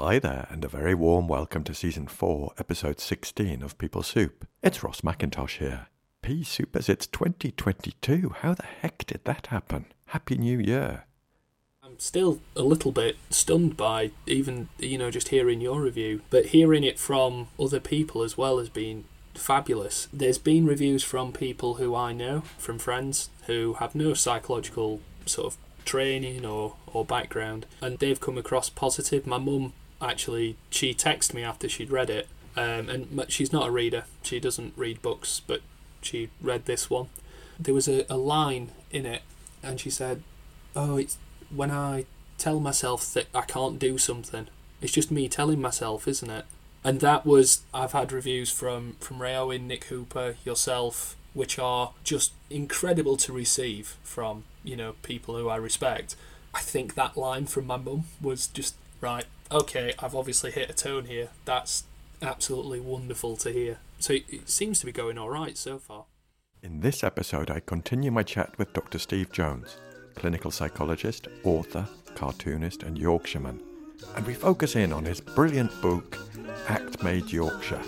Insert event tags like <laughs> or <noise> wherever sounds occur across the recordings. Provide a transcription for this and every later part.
Hi there, and a very warm welcome to Season 4, Episode 16 of People Soup. It's Ross McIntosh here. Pea Soupers, it's 2022. How the heck did that happen? Happy New Year. I'm still a little bit stunned by even, you know, just hearing your review, but hearing it from other people as well has been fabulous. There's been reviews from people who I know, from friends who have no psychological sort of training or, or background, and they've come across positive. My mum actually she texted me after she'd read it, um, and she's not a reader. She doesn't read books, but she read this one. There was a, a line in it, and she said, "Oh, it's when I tell myself that I can't do something. It's just me telling myself, isn't it?" And that was I've had reviews from from Ray Owen, Nic Hooper, yourself, which are just incredible to receive from you know people who I respect. I think that line from my mum was just right okay, I've obviously hit a tone here. That's absolutely wonderful to hear. So it seems to be going all right so far. In this episode, I continue my chat with Dr. Steve Jones, clinical psychologist, author, cartoonist, and Yorkshireman. And we focus in on his brilliant book, Act Made Yorkshire.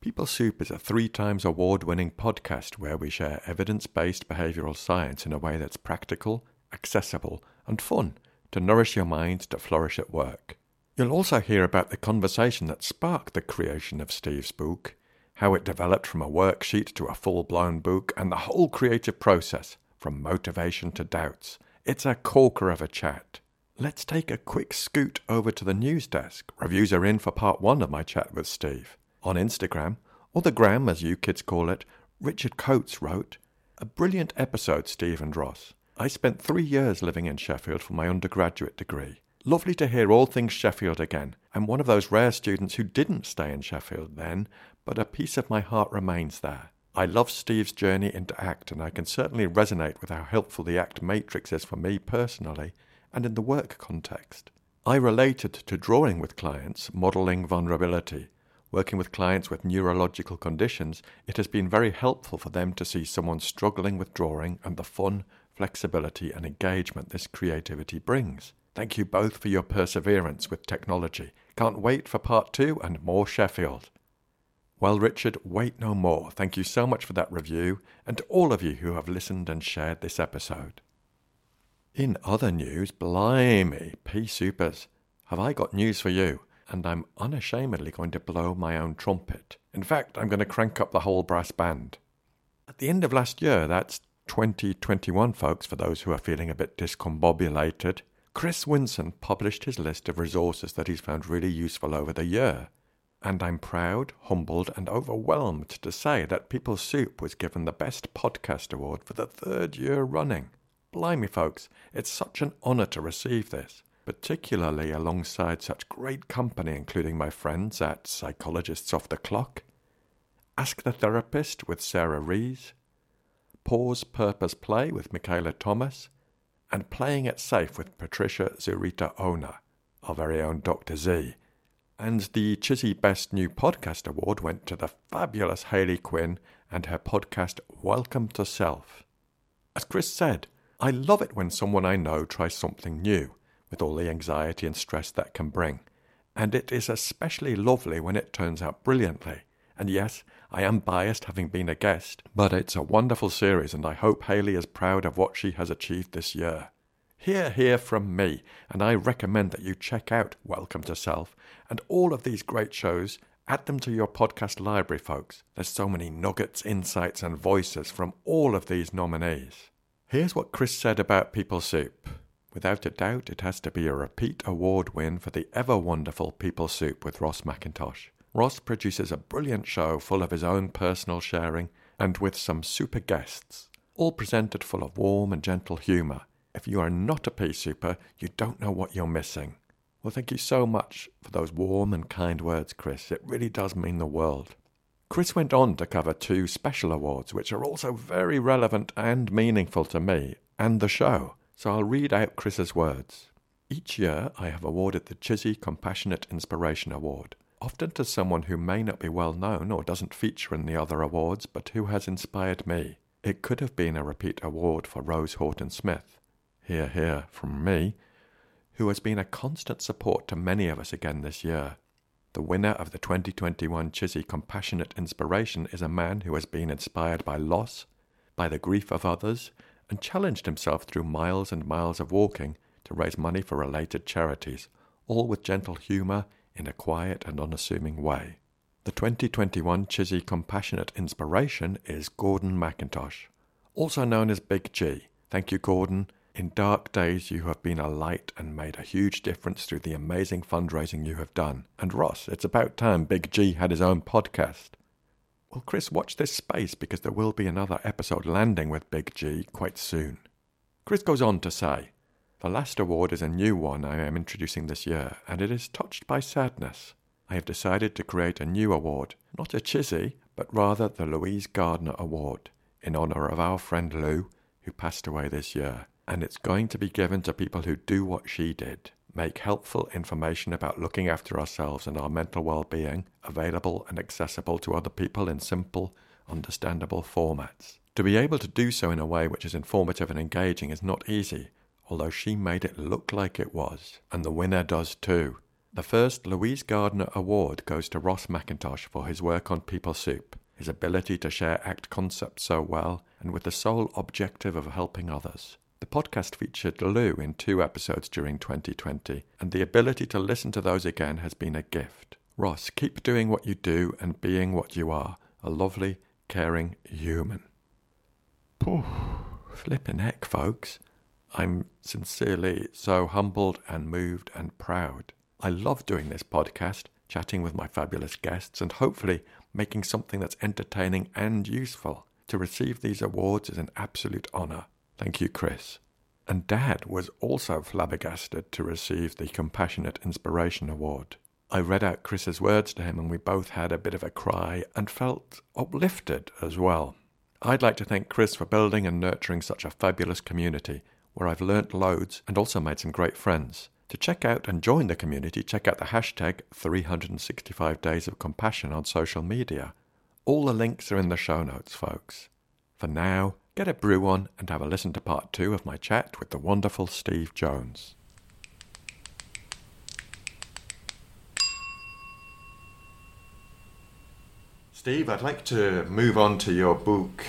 People Soup is a three times award winning podcast where we share evidence based behavioral science in a way that's practical, accessible, and fun to nourish your mind to flourish at work. You'll also hear about the conversation that sparked the creation of Steve's book, how it developed from a worksheet to a full blown book, and the whole creative process from motivation to doubts. It's a corker of a chat. Let's take a quick scoot over to the news desk. Reviews are in for part one of my chat with Steve. On Instagram, or the gram as you kids call it, Richard Coates wrote, A brilliant episode, Steve and Ross. I spent three years living in Sheffield for my undergraduate degree. Lovely to hear all things Sheffield again. I'm one of those rare students who didn't stay in Sheffield then, but a piece of my heart remains there. I love Steve's journey into ACT, and I can certainly resonate with how helpful the ACT matrix is for me personally and in the work context. I related to drawing with clients, modeling vulnerability. Working with clients with neurological conditions, it has been very helpful for them to see someone struggling with drawing and the fun, flexibility, and engagement this creativity brings. Thank you both for your perseverance with technology. Can't wait for part two and more Sheffield. Well, Richard, wait no more. Thank you so much for that review, and to all of you who have listened and shared this episode. In other news, blimey, pea soupers, have I got news for you? And I'm unashamedly going to blow my own trumpet. In fact, I'm going to crank up the whole brass band. At the end of last year, that's 2021, folks, for those who are feeling a bit discombobulated, Chris Winson published his list of resources that he's found really useful over the year. And I'm proud, humbled, and overwhelmed to say that People Soup was given the Best Podcast Award for the third year running. Blimey, folks, it's such an honour to receive this, particularly alongside such great company, including my friends at Psychologists Off the Clock, Ask the Therapist with Sarah Rees, Pause Purpose Play with Michaela Thomas, and Playing It Safe with Patricia Zurita Ona, our very own Dr. Z. And the Chizzy Best New Podcast Award went to the fabulous Hayley Quinn and her podcast Welcome to Self. As Chris said, I love it when someone I know tries something new, with all the anxiety and stress that can bring. And it is especially lovely when it turns out brilliantly. And yes, I am biased having been a guest, but it's a wonderful series and I hope Hayley is proud of what she has achieved this year. Hear, hear from me, and I recommend that you check out Welcome to Self and all of these great shows. Add them to your podcast library, folks. There's so many nuggets, insights, and voices from all of these nominees. Here's what Chris said about People Soup. Without a doubt, it has to be a repeat award win for the ever wonderful People Soup with Ross McIntosh. Ross produces a brilliant show full of his own personal sharing and with some super guests, all presented full of warm and gentle humour. If you are not a pea souper, you don't know what you're missing. Well, thank you so much for those warm and kind words, Chris. It really does mean the world. Chris went on to cover two special awards, which are also very relevant and meaningful to me and the show. So I'll read out Chris's words. Each year, I have awarded the Chizzy Compassionate Inspiration Award, often to someone who may not be well known or doesn't feature in the other awards, but who has inspired me. It could have been a repeat award for Rose Horton Smith, here, here, from me, who has been a constant support to many of us again this year. The winner of the 2021 Chizzy Compassionate Inspiration is a man who has been inspired by loss, by the grief of others, and challenged himself through miles and miles of walking to raise money for related charities, all with gentle humour in a quiet and unassuming way. The 2021 Chizzy Compassionate Inspiration is Gordon McIntosh, also known as Big G. Thank you, Gordon. In dark days, you have been a light and made a huge difference through the amazing fundraising you have done. And Ross, it's about time Big G had his own podcast. Well, Chris, watch this space because there will be another episode landing with Big G quite soon. Chris goes on to say, The last award is a new one I am introducing this year, and it is touched by sadness. I have decided to create a new award, not a Chizzy, but rather the Louise Gardner Award, in honour of our friend Lou, who passed away this year. And it's going to be given to people who do what she did make helpful information about looking after ourselves and our mental well being available and accessible to other people in simple, understandable formats. To be able to do so in a way which is informative and engaging is not easy, although she made it look like it was, and the winner does too. The first Louise Gardner Award goes to Ross McIntosh for his work on People Soup, his ability to share ACT concepts so well, and with the sole objective of helping others. Podcast featured Lou in two episodes during 2020, and the ability to listen to those again has been a gift. Ross, keep doing what you do and being what you are a lovely, caring human. Pooh, flippin' heck, folks. I'm sincerely so humbled and moved and proud. I love doing this podcast, chatting with my fabulous guests, and hopefully making something that's entertaining and useful. To receive these awards is an absolute honour. Thank you, Chris. And Dad was also flabbergasted to receive the Compassionate Inspiration Award. I read out Chris's words to him, and we both had a bit of a cry and felt uplifted as well. I'd like to thank Chris for building and nurturing such a fabulous community where I've learnt loads and also made some great friends. To check out and join the community, check out the hashtag 365 Days of Compassion on social media. All the links are in the show notes, folks. For now, get a brew on and have a listen to part two of my chat with the wonderful Steve Jones. Steve, I'd like to move on to your book,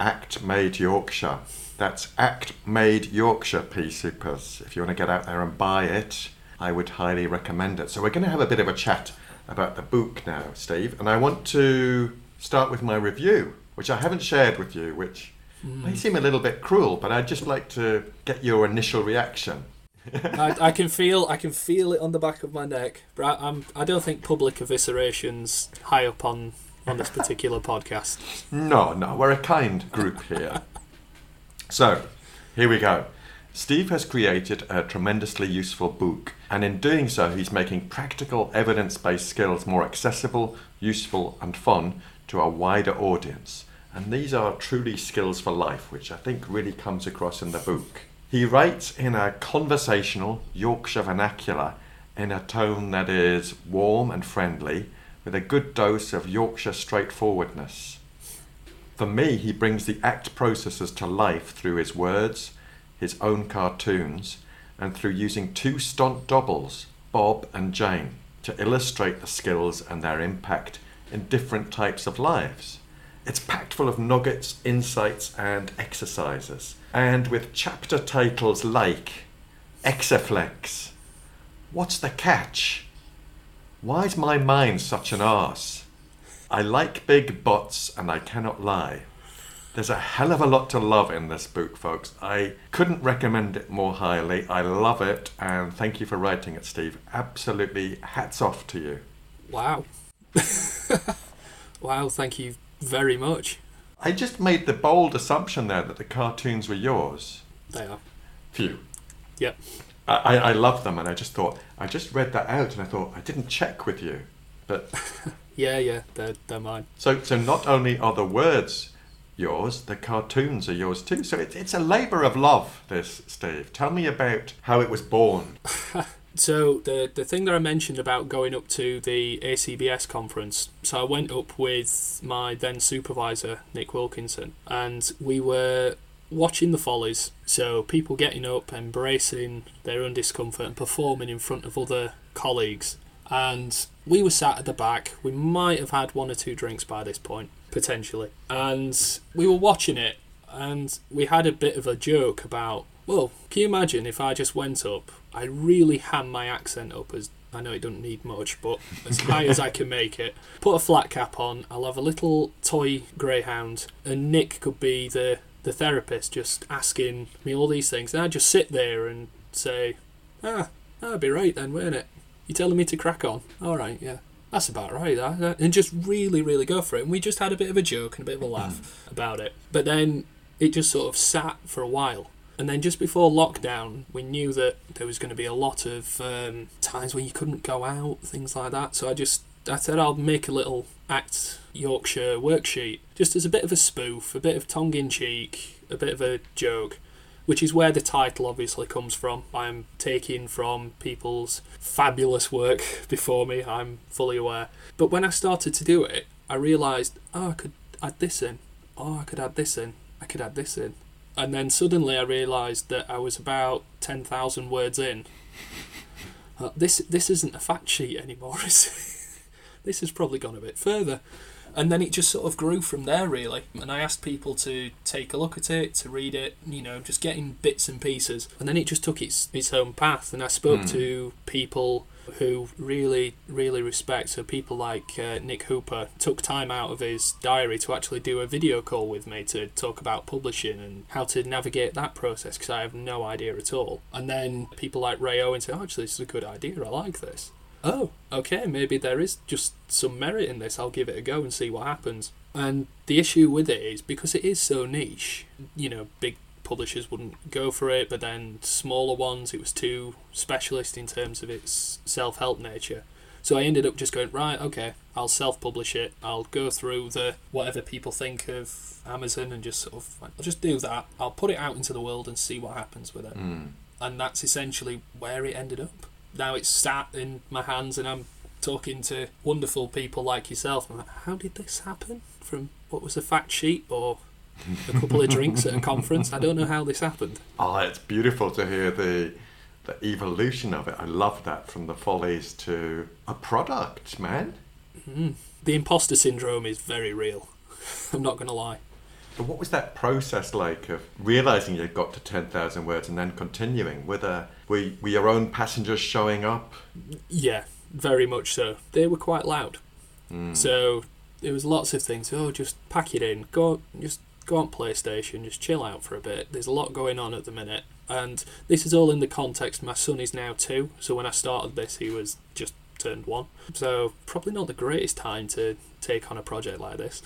Act Made Yorkshire. That's Act Made Yorkshire Pea Soupers. If you want to get out there and buy it, I would highly recommend it. So, we're going to have a bit of a chat about the book now, Steve, and I want to start with my review, which I haven't shared with you, which mm. may seem a little bit cruel, but I'd just like to get your initial reaction. I, I, <laughs> can feel I can feel it on the back of my neck. But I, I'm I don't think public eviscerations high up on on this particular podcast. No, no, we're a kind group here. <laughs> so, here we go. Steve has created a tremendously useful book, and in doing so, he's making practical evidence based skills more accessible, useful, and fun to a wider audience. And these are truly skills for life, which I think really comes across in the book. He writes in a conversational Yorkshire vernacular in a tone that is warm and friendly with a good dose of Yorkshire straightforwardness. For me, he brings the act processes to life through his words, his own cartoons, and through using two stunt doubles, Bob and Jane, to illustrate the skills and their impact in different types of lives. It's packed full of nuggets, insights, and exercises, and with chapter titles like Hexaflex, What's the Catch? Why's my mind such an arse? I like big butts and I cannot lie. There's a hell of a lot to love in this book, folks. I couldn't recommend it more highly. I love it, and thank you for writing it, Steve. Absolutely hats off to you. Wow. <laughs> wow, thank you very much. I just made the bold assumption there that the cartoons were yours. They are. Phew. Yep. I, I love them, and I just thought I just read that out, and I thought I didn't check with you, but <laughs> yeah, yeah, they're they're mine. So so not only are the words yours. The cartoons are yours too. So it's it's a labour of love. This Steve. Tell me about how it was born. <laughs> So the the thing that I mentioned about going up to the ACBS conference, so I went up with my then supervisor Nick Wilkinson, and we were watching the follies. So people getting up, embracing their own discomfort, and performing in front of other colleagues. And we were sat at the back. We might have had one or two drinks by this point, potentially. And we were watching it, and we had a bit of a joke about, well, can you imagine if I just went up I really ham my accent up as I know it doesn't need much, but as <laughs> high as I can make it. Put a flat cap on. I'll have a little toy greyhound, and Nick could be the the therapist, just asking me all these things. And I'd just sit there and say, "Ah, that'd be right then, wouldn't it? You're telling me to crack on? All right, yeah." That's about right, that. And just really, really go for it. And we just had a bit of a joke and a bit of a laugh about it. But then it just sort of sat for a while and then just before lockdown, we knew that there was going to be a lot of um, times when you couldn't go out, things like that. So I just I said I'll make a little Act Yorkshire worksheet, just as a bit of a spoof, a bit of tongue in cheek, a bit of a joke, which is where the title obviously comes from. I'm taking from people's fabulous work <laughs> before me, I'm fully aware. But when I started to do it, I realised, oh, I could add this in. Oh, I could add this in. I could add this in and then suddenly I realised that I was about ten thousand words in. Uh, this this isn't a fact sheet anymore. <laughs> this has probably gone a bit further, and then it just sort of grew from there really. And I asked people to take a look at it, to read it, you know, just getting bits and pieces, and then it just took its its own path. And I spoke mm. to people who really, really respect. So people like uh, Nic Hooper took time out of his diary to actually do a video call with me to talk about publishing and how to navigate that process because I have no idea at all. And then people like Ray Owen say, oh, actually, this is a good idea. I like this. Oh, okay, maybe there is just some merit in this. I'll give it a go and see what happens. And the issue with it is because it is so niche, you know, big publishers wouldn't go for it, but then smaller ones, it was too specialist in terms of its self help nature. So I ended up just going, right, okay, I'll self publish it. I'll go through the whatever people think of Amazon and just sort of, I'll just do that. I'll put it out into the world and see what happens with it. Mm. And that's essentially where it ended up. Now it's sat in my hands and I'm talking to wonderful people like yourself. I'm like, how did this happen? From what was a fact sheet or a couple of drinks at a conference. I don't know how this happened. Oh, it's beautiful to hear the the evolution of it. I love that from the follies to a product, man. Mm. The imposter syndrome is very real. <laughs> I'm not going to lie. But what was that process like of realizing you got to 10,000 words and then continuing? Were, there, were, were your own passengers showing up? Yeah, very much so. They were quite loud. Mm. So there was lots of things. Oh, just pack it in. Go, just go on PlayStation, just chill out for a bit. There's a lot going on at the minute, and this is all in the context. My son is now two, so when I started this, he was just turned one. So probably not the greatest time to take on a project like this,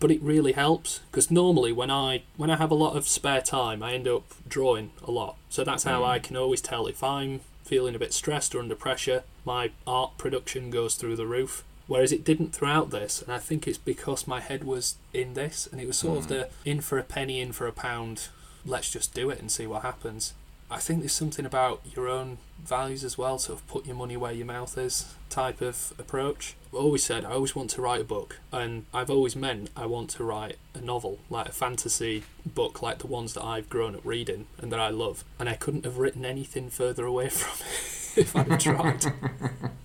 but it really helps because normally when I when I have a lot of spare time, I end up drawing a lot. So that's how mm. I can always tell if I'm feeling a bit stressed or under pressure. My art production goes through the roof whereas it didn't throughout this. And I think it's because my head was in this, and it was sort mm. of hmm. the in for a penny, in for a pound. Let's just do it and see what happens. I think there's something about your own values as well, sort of put your money where your mouth is type of approach. I've always said I always want to write a book, and I've always meant I want to write a novel, like a fantasy book, like the ones that I've grown up reading and that I love. And I couldn't have written anything further away <laughs> from it if I'd have tried. <laughs>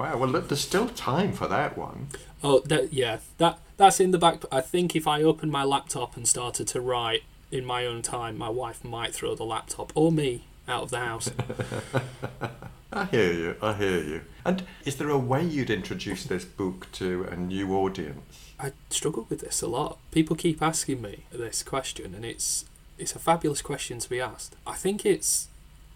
Wow. Well, look, there's still time for that one. Oh, that yeah. That that's in the back. I think if I opened my laptop and started to write in my own time, my wife might throw the laptop or me out of the house. <laughs> I hear you. I hear you. And is there a way you'd introduce this book to a new audience? I struggle with this a lot. People keep asking me this question, and it's it's a fabulous question to be asked. I think it's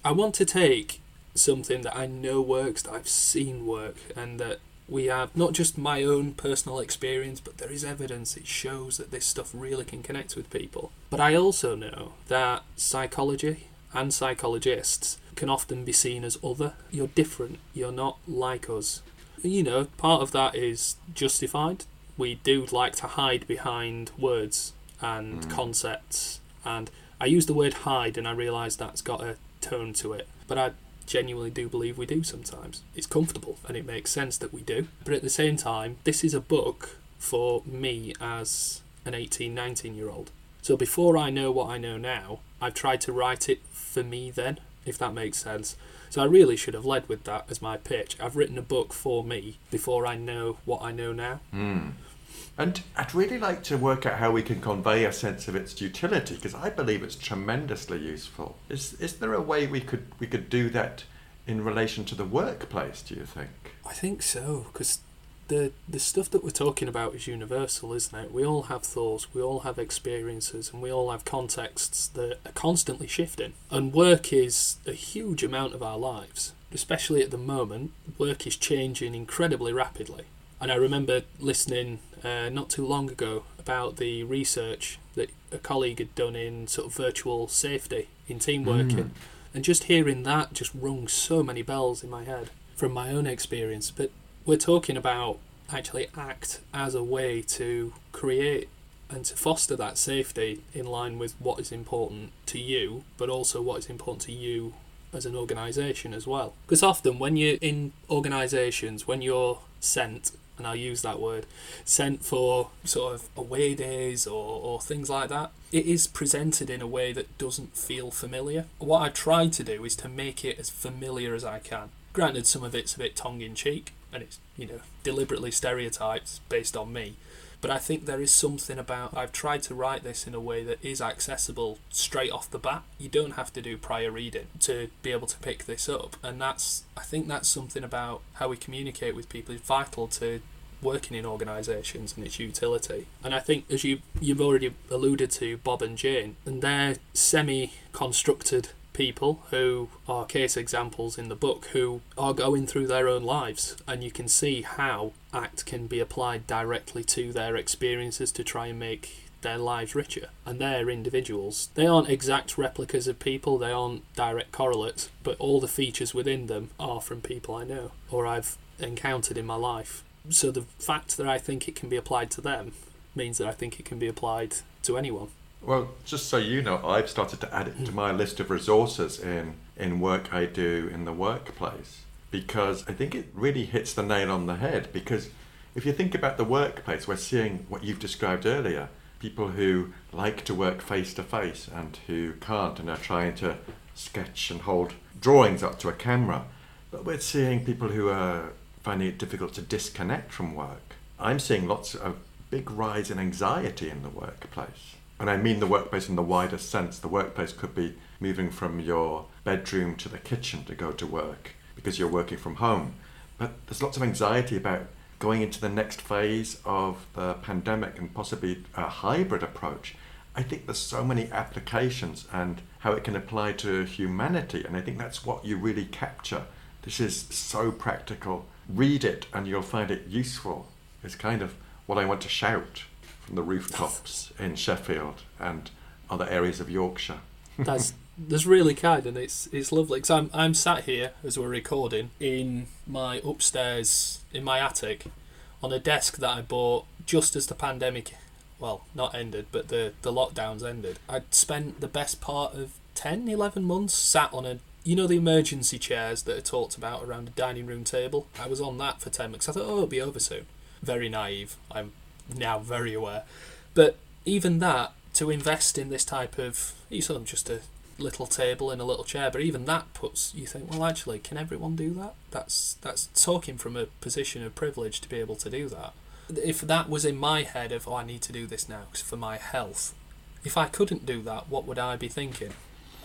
I want to take something that I know works, that I've seen work, and that we have not just my own personal experience, but there is evidence it shows that this stuff really can connect with people. But I also know that psychology and psychologists can often be seen as other. You're different, you're not like us. You know, part of that is justified we do like to hide behind words and hmm. concepts. And I use the word hide, and I realise that's got a tone to it. But I genuinely do believe we do sometimes. It's comfortable and it makes sense that we do. But at the same time, this is a book for me as an 18, 19 year old. So before I know what I know now, I've tried to write it for me then, if that makes sense. So I really should have led with that as my pitch. I've written a book for me before I know what I know now. Hmm. And I'd really like to work out how we can convey a sense of its utility because I believe it's tremendously useful. Is is there a way we could we could do that in relation to the workplace? Do you think? I think so, because the the stuff that we're talking about is universal, isn't it? We all have thoughts, we all have experiences, and we all have contexts that are constantly shifting. And work is a huge amount of our lives, especially at the moment. Work is changing incredibly rapidly. And I remember listening uh, not too long ago about the research that a colleague had done in sort of virtual safety in team working. And just hearing that just rung so many bells in my head from my own experience. But we're talking about actually act as a way to create and to foster that safety in line with what is important to you, but also what is important to you as an organisation as well. Because often when you're in organisations, when you're sent, and I'll use that word, sent for sort of away days or, or things like that, it is presented in a way that doesn't feel familiar. What I try to do is to make it as familiar as I can. Granted, some of it's a bit tongue in cheek, and it's, you know, deliberately stereotypes based on me. But I think there is something about I've tried to write this in a way that is accessible straight off the bat. You don't have to do prior reading to be able to pick this up, and that's I think that's something about how we communicate with people is vital to working in organisations and its utility. And I think as you you've already alluded to Bob and Jane, and they're semi-constructed people who are case examples in the book who are going through their own lives and you can see how act can be applied directly to their experiences to try and make their lives richer. And they're individuals. They aren't exact replicas of people they aren't direct correlates but all the features within them are from people i know or i've encountered in my life. So the fact that i think it can be applied to them means that i think it can be applied to anyone Well, just so you know, I've started to add it to my list of resources in in work I do in the workplace because I think it really hits the nail on the head. Because if you think about the workplace, we're seeing what you've described earlier: people who like to work face to face and who can't, and are trying to sketch and hold drawings up to a camera. But we're seeing people who are finding it difficult to disconnect from work. I'm seeing lots of big rise in anxiety in the workplace. And I mean the workplace in the widest sense. The workplace could be moving from your bedroom to the kitchen to go to work because you're working from home. But there's lots of anxiety about going into the next phase of the pandemic and possibly a hybrid approach. I think there's so many applications and how it can apply to humanity. And I think that's what you really capture. This is so practical. Read it and you'll find it useful. It's kind of what I want to shout from the rooftops in Sheffield and other areas of Yorkshire. <laughs> that's that's really kind and it's it's lovely because I'm I'm sat here as we're recording in my upstairs in my attic on a desk that I bought just as the pandemic well not ended but the the lockdowns ended. I'd spent the best part of 10 11 months sat on a you know the emergency chairs that are talked about around a dining room table? I was on that for 10 minutes I thought oh it'll be over soon. Very naive. I'm now very aware. But even that to invest in this type of it's not just a little table and a little chair but even that puts you think well actually can everyone do that? That's that's talking from a position of privilege to be able to do that. If that was in my head of oh I need to do this now for my health if I couldn't do that what would I be thinking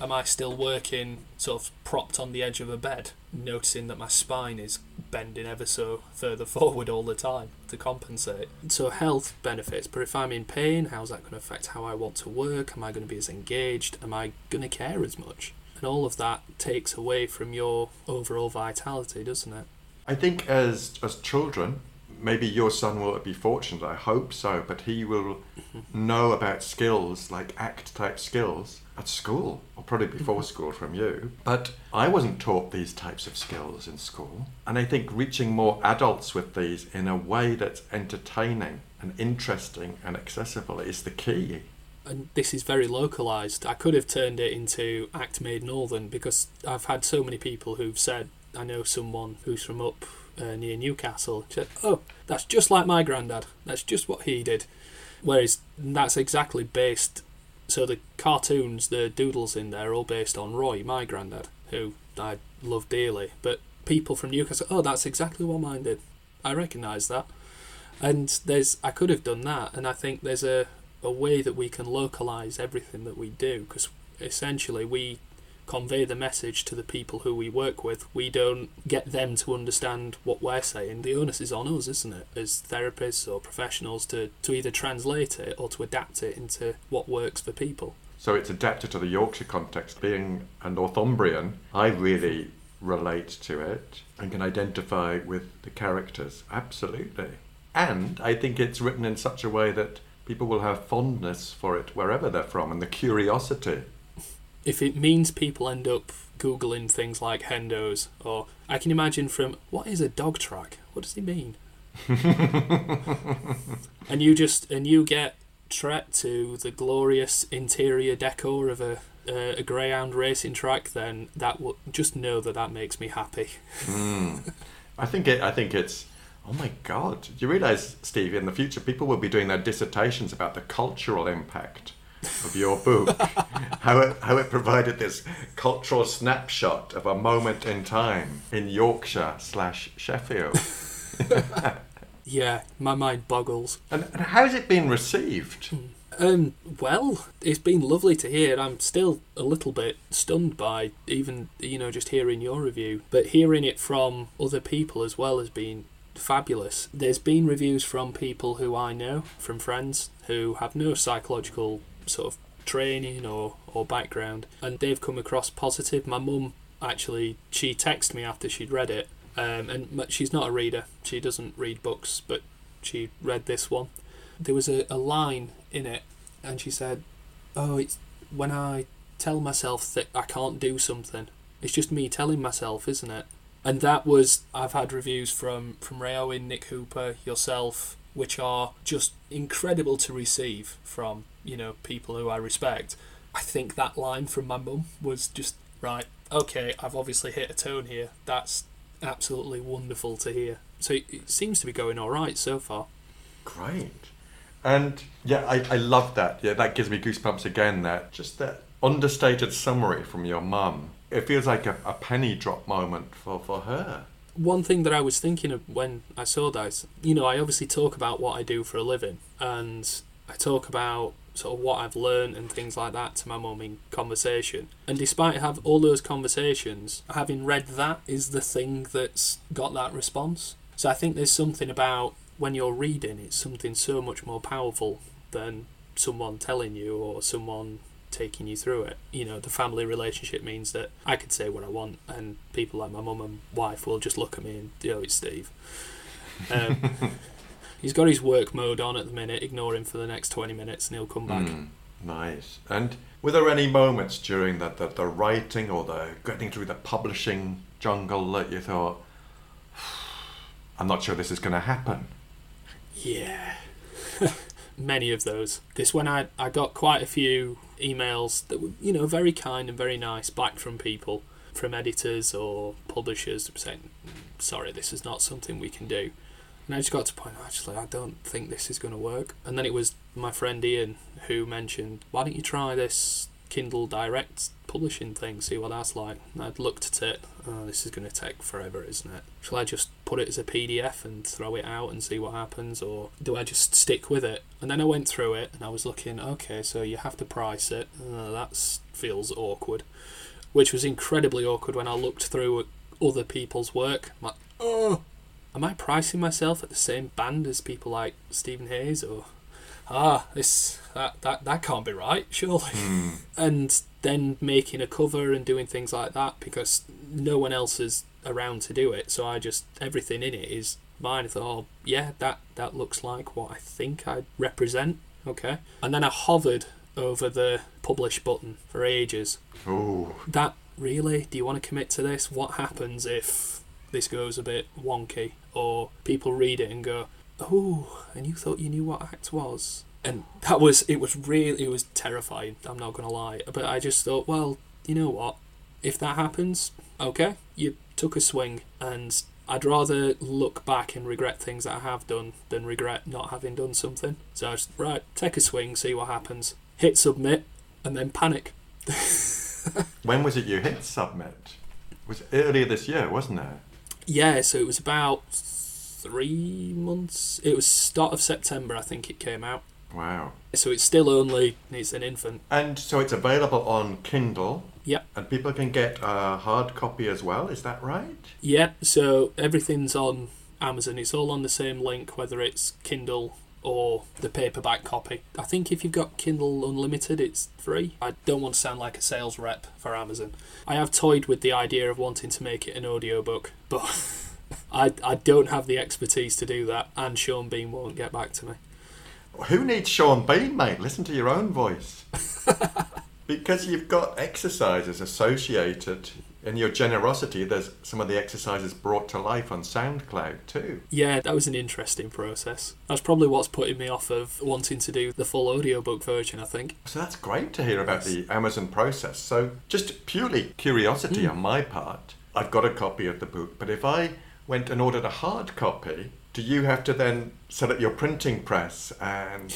am I still working sort of propped on the edge of a bed noticing that my spine is bending ever so further <laughs> forward all the time to compensate? So health benefits but if I'm in pain how's that going to affect how I want to work? Am I going to be as engaged? Am I going to care as much? And all of that takes away from your overall vitality doesn't it? I think as as children, maybe your son will be fortunate. I hope so, but he will mm-hmm. know about skills like act type skills at school, or probably before school from you. But I wasn't taught these types of skills in school, and I think reaching more adults with these in a way that's entertaining and interesting and accessible is the key. and this is very localized. I could have turned it into Act Made Northern because I've had so many people who've said, I know someone who's from up uh, near Newcastle. Said, "Oh, that's just like my granddad. That's just what he did." Whereas that's exactly based. So the cartoons, the doodles in there, are all based on Roy, my granddad, who I love dearly. But people from Newcastle, oh, that's exactly what mine did. I recognise that. And there's, I could have done that, and I think there's a, a way that we can localize everything that we do because essentially we convey the message to the people who we work with. We don't get them to understand what we're saying. The onus is on us, isn't it, as therapists or professionals to, to either translate it or to adapt it into what works for people. So it's adapted to the Yorkshire context. Being a Northumbrian, I really relate to it and can identify with the characters. Absolutely. And I think it's written in such a way that people will have fondness for it wherever they're from and the curiosity. If it means people end up googling things like hendos, or I can imagine from what is a dog track? What does he mean? <laughs> and you just and you get trekked to the glorious interior decor of a uh, a greyhound racing track, then that will just know that that makes me happy. Mm. <laughs> I think it. I think it's. Oh my God! Do you realise, Steve? In the future, people will be doing their dissertations about the cultural impact of your book. <laughs> how it how it provided this cultural snapshot of a moment in time in Yorkshire slash Sheffield. <laughs> <laughs> Yeah, my mind boggles. And, and how's it been received? Um, well, it's been lovely to hear. I'm still a little bit stunned by even, you know, just hearing your review, but hearing it from other people as well has been fabulous. There's been reviews from people who I know, from friends who have no psychological sort of training or, or background, and they've come across positive. My mum actually, she texted me after she'd read it, um, and she's not a reader, she doesn't read books, but she read this one. There was a, a line in it, and she said, Oh, it's when I tell myself that I can't do something, it's just me telling myself, isn't it? And that was, I've had reviews from, from Ray Owen, Nic Hooper, yourself, which are just incredible to receive from, you know, people who I respect. I think that line from my mum was just, right, okay, I've obviously hit a tone here. That's absolutely wonderful to hear. So it, seems to be going all right so far. Great. And yeah, I, I love that. Yeah, that gives me goosebumps again. That just that understated summary from your mum. It feels like a, a penny drop moment for, for her. One thing that I was thinking of when I saw that you know, I obviously talk about what I do for a living and I talk about sort of what I've learned and things like that to my mum in conversation. And despite have all those conversations, having read that is the thing that's got that response. So I think there's something about when you're reading, it's something so much more powerful than someone telling you or someone taking you through it. You know, the family relationship means that I could say what I want, and people like my mum and wife will just look at me and, you know, it's Steve. Um, <laughs> he's got his work mode on at the minute. Ignore him for the next 20 minutes and he'll come back. Mm, nice. And were there any moments during the, the, the writing or the getting through the publishing jungle that you thought, I'm not sure this is going to happen? Yeah. <laughs> Many of those. This when I, I got quite a few emails that were, you know, very kind and very nice back from people, from editors or publishers saying, sorry, this is not something we can do. And I just got to point, actually, I don't think this is going to work. And then it was my friend Ian who mentioned, why don't you try this Kindle Direct publishing thing, see what that's like. I'd looked at it, oh, this is going to take forever, isn't it? Shall I just put it as a PDF and throw it out and see what happens, or do I just stick with it? And then I went through it and I was looking, okay, so you have to price it. Uh, that feels awkward. Which was incredibly awkward when I looked through other people's work. I'm like, oh, am I pricing myself at the same band as people like Steven Hayes or ah this that that, that can't be right surely. Mm. <laughs> and then making a cover and doing things like that because no one else is around to do it so I just everything in it is mine. I thought oh yeah that that looks like what I think I represent okay. And then I hovered over the publish button for ages. Ooh. that really? Do you want to commit to this? What happens if this goes a bit wonky or people read it and go oh, and you thought you knew what act was, and that was it was really it was terrifying. I'm not gonna lie, but I just thought, well, you know what, if that happens, okay, you took a swing, and I'd rather look back and regret things that I have done than regret not having done something. So I just right, take a swing, see what happens, hit submit, and then panic. <laughs> when was it you hit submit? It was earlier this year, wasn't it? Yeah, so it was about three months. It was start of September, I think it came out. Wow. So it's still only it's an infant. And so it's available on Kindle. Yep. And people can get a hard copy as well. Is that right? Yep. So everything's on Amazon. It's all on the same link, whether it's Kindle or the paperback copy. I think if you've got Kindle Unlimited, it's free. I don't want to sound like a sales rep for Amazon. I have toyed with the idea of wanting to make it an audiobook, but <laughs> I, I don't have the expertise to do that, and Sean Bean won't get back to me. Who needs Sean Bean, mate? Listen to your own voice. <laughs> because you've got exercises associated in your generosity, there's some of the exercises brought to life on SoundCloud too. Yeah, that was an interesting process. That's probably what's putting me off of wanting to do the full audiobook version, I think. So that's great to hear about the Amazon process. So, just purely curiosity mm. on my part, I've got a copy of the book, but if I went and ordered a hard copy, do you have to then set up your printing press and.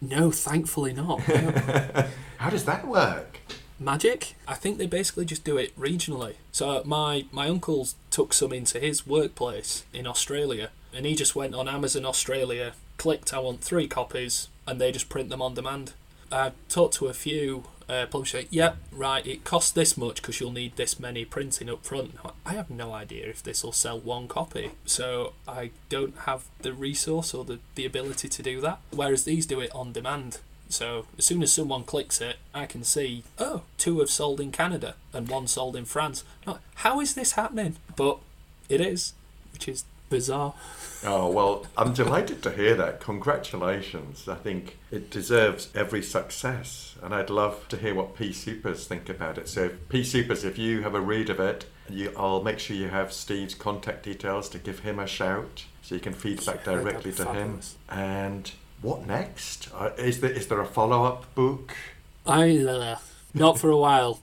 No, thankfully not. No. <laughs> How does that work? magic. I think they basically just do it regionally. So my my uncle took some into his workplace in Australia, and he just went on Amazon Australia, clicked I want three copies, and they just print them on demand. I talked to a few uh, publishers. Yeah, right. It costs this much because you'll need this many printing up front. I have no idea if this will sell one copy, so I don't have the resource or the, the ability to do that. Whereas these do it on demand. So as soon as someone clicks it, I can see, oh, two have sold in Canada and one sold in France. How is this happening? But it is, which is bizarre. Oh, well, I'm delighted to hear that. Congratulations. I think it deserves every success. And I'd love to hear what Pea Soupers think about it. So, Pea Soupers, if you have a read of it, you, I'll make sure you have Steve's contact details to give him a shout so you can feedback yeah, directly to fabulous. him. And what next? Uh, is there is there a follow up book? I uh, not for a while.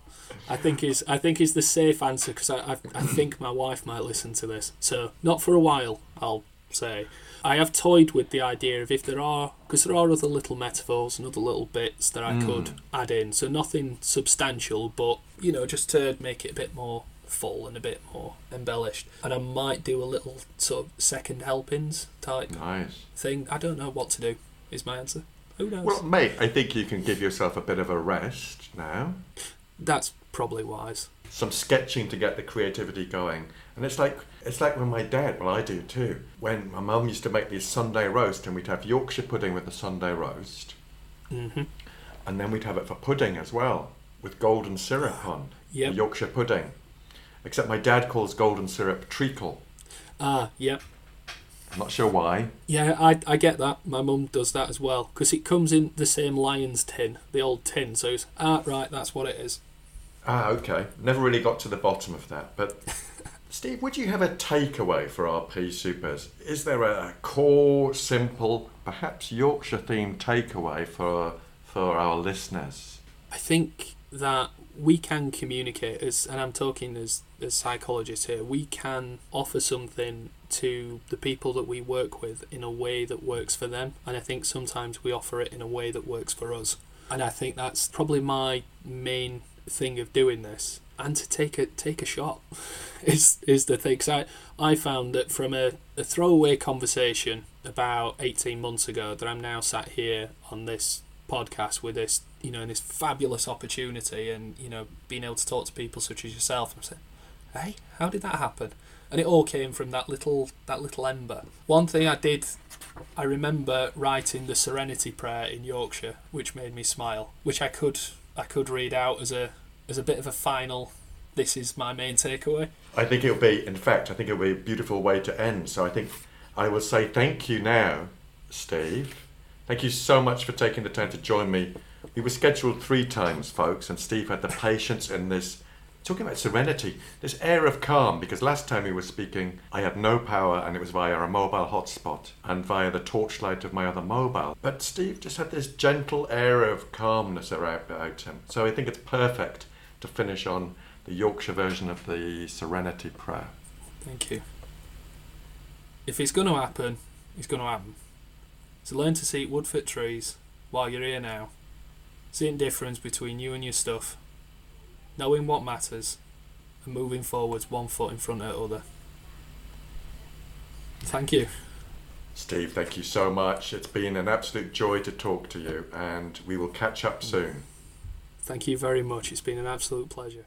I think is I think is the safe answer because I, I I think my wife might listen to this. So not for a while. I'll say. I have toyed with the idea of if there are, because there are other little metaphors and other little bits that I mm. could add in. So nothing substantial, but you know, just to make it a bit more full and a bit more embellished. And I might do a little sort of second helpings type nice. thing. I don't know what to do is my answer. Who knows? Well, mate, I think you can give yourself a bit of a rest now. That's probably wise. Some sketching to get the creativity going. And it's like it's like when my dad, well I do too, when my mum used to make these Sunday roast and we'd have Yorkshire pudding with the Sunday roast. Mm-hmm. And then we'd have it for pudding as well, with golden syrup on. Yep. Yorkshire pudding. Except my dad calls golden syrup treacle. Ah, yep. I'm not sure why. Yeah, I, I get that. My mum does that as well because it comes in the same Lions tin, the old tin. So it's ah right, that's what it is. Ah, okay. Never really got to the bottom of that. But <laughs> Steve, would you have a takeaway for our pea soupers? Is there a core, simple, perhaps Yorkshire themed takeaway for for our listeners? I think that we can communicate as and I'm talking as as psychologists here, we can offer something to the people that we work with in a way that works for them. And I think sometimes we offer it in a way that works for us. And I think that's probably my main thing of doing this. And to take a take a shot <laughs> is is the thing. Cause I, I found that from a, a throwaway conversation about 18 months ago that I'm now sat here on this podcast with this, you know, this fabulous opportunity and, you know, being able to talk to people such as yourself. I'm saying, hey, how did that happen? and it all came from that little that little ember. One thing I did, I remember writing the Serenity Prayer in Yorkshire, which made me smile, which I could I could read out as a as a bit of a final. This is my main takeaway. I think it'll be, in fact, I think it'll be a beautiful way to end. So I think I will say thank you now, Steve. Thank you so much for taking the time to join me. We were scheduled three times, folks, and Steve had the patience in this Talking about serenity, this air of calm, because last time we were speaking, I had no power and it was via a mobile hotspot and via the torchlight of my other mobile. But Steve just had this gentle air of calmness about him. So I think it's perfect to finish on the Yorkshire version of the Serenity Prayer. Thank you. If it's going to happen, it's going to happen. So learn to see woodford trees while you're here now. Seeing difference between you and your stuff knowing what matters, and moving forwards one foot in front of the other. Thank you. Steve, thank you so much. It's been an absolute joy to talk to you, and we will catch up soon. Thank you very much. It's been an absolute pleasure.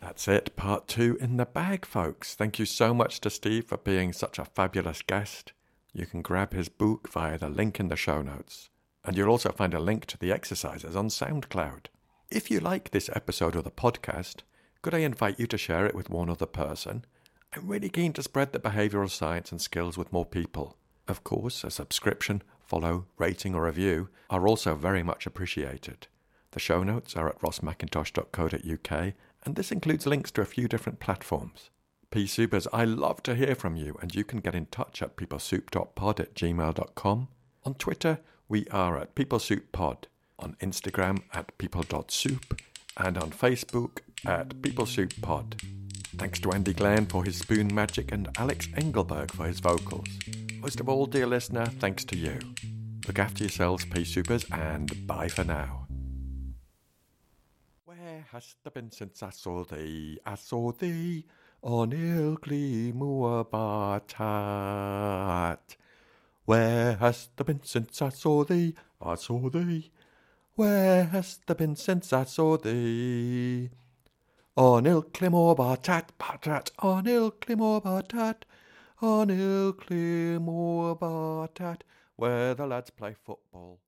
That's it, part two in the bag, folks. Thank you so much to Steve for being such a fabulous guest. You can grab his book via the link in the show notes, and you'll also find a link to the exercises on SoundCloud. If you like this episode of the podcast, could I invite you to share it with one other person? I'm really keen to spread the behavioural science and skills with more people. Of course, a subscription, follow, rating, or review are also very much appreciated. The show notes are at rossmackintosh.co.uk, and this includes links to a few different platforms. Pea Soupers, I love to hear from you, and you can get in touch at peoplesoup.pod at gmail.com. On Twitter, we are at peoplesouppod. On Instagram, at people.soup. And on Facebook, at peoplesouppod. Thanks to Andy Glenn for his spoon magic and Alex Engelberg for his vocals. Most of all, dear listener, thanks to you. Look after yourselves, Pea Soupers, and bye for now. Thou been since I saw thee? I saw thee on Ilkley Moor. Where hast thou been since I saw thee? I saw thee. Where hast thou been since I saw thee? On Ilkley Moor baht 'at, on Ilkley Moor on Ilkley Moor where the lads play football.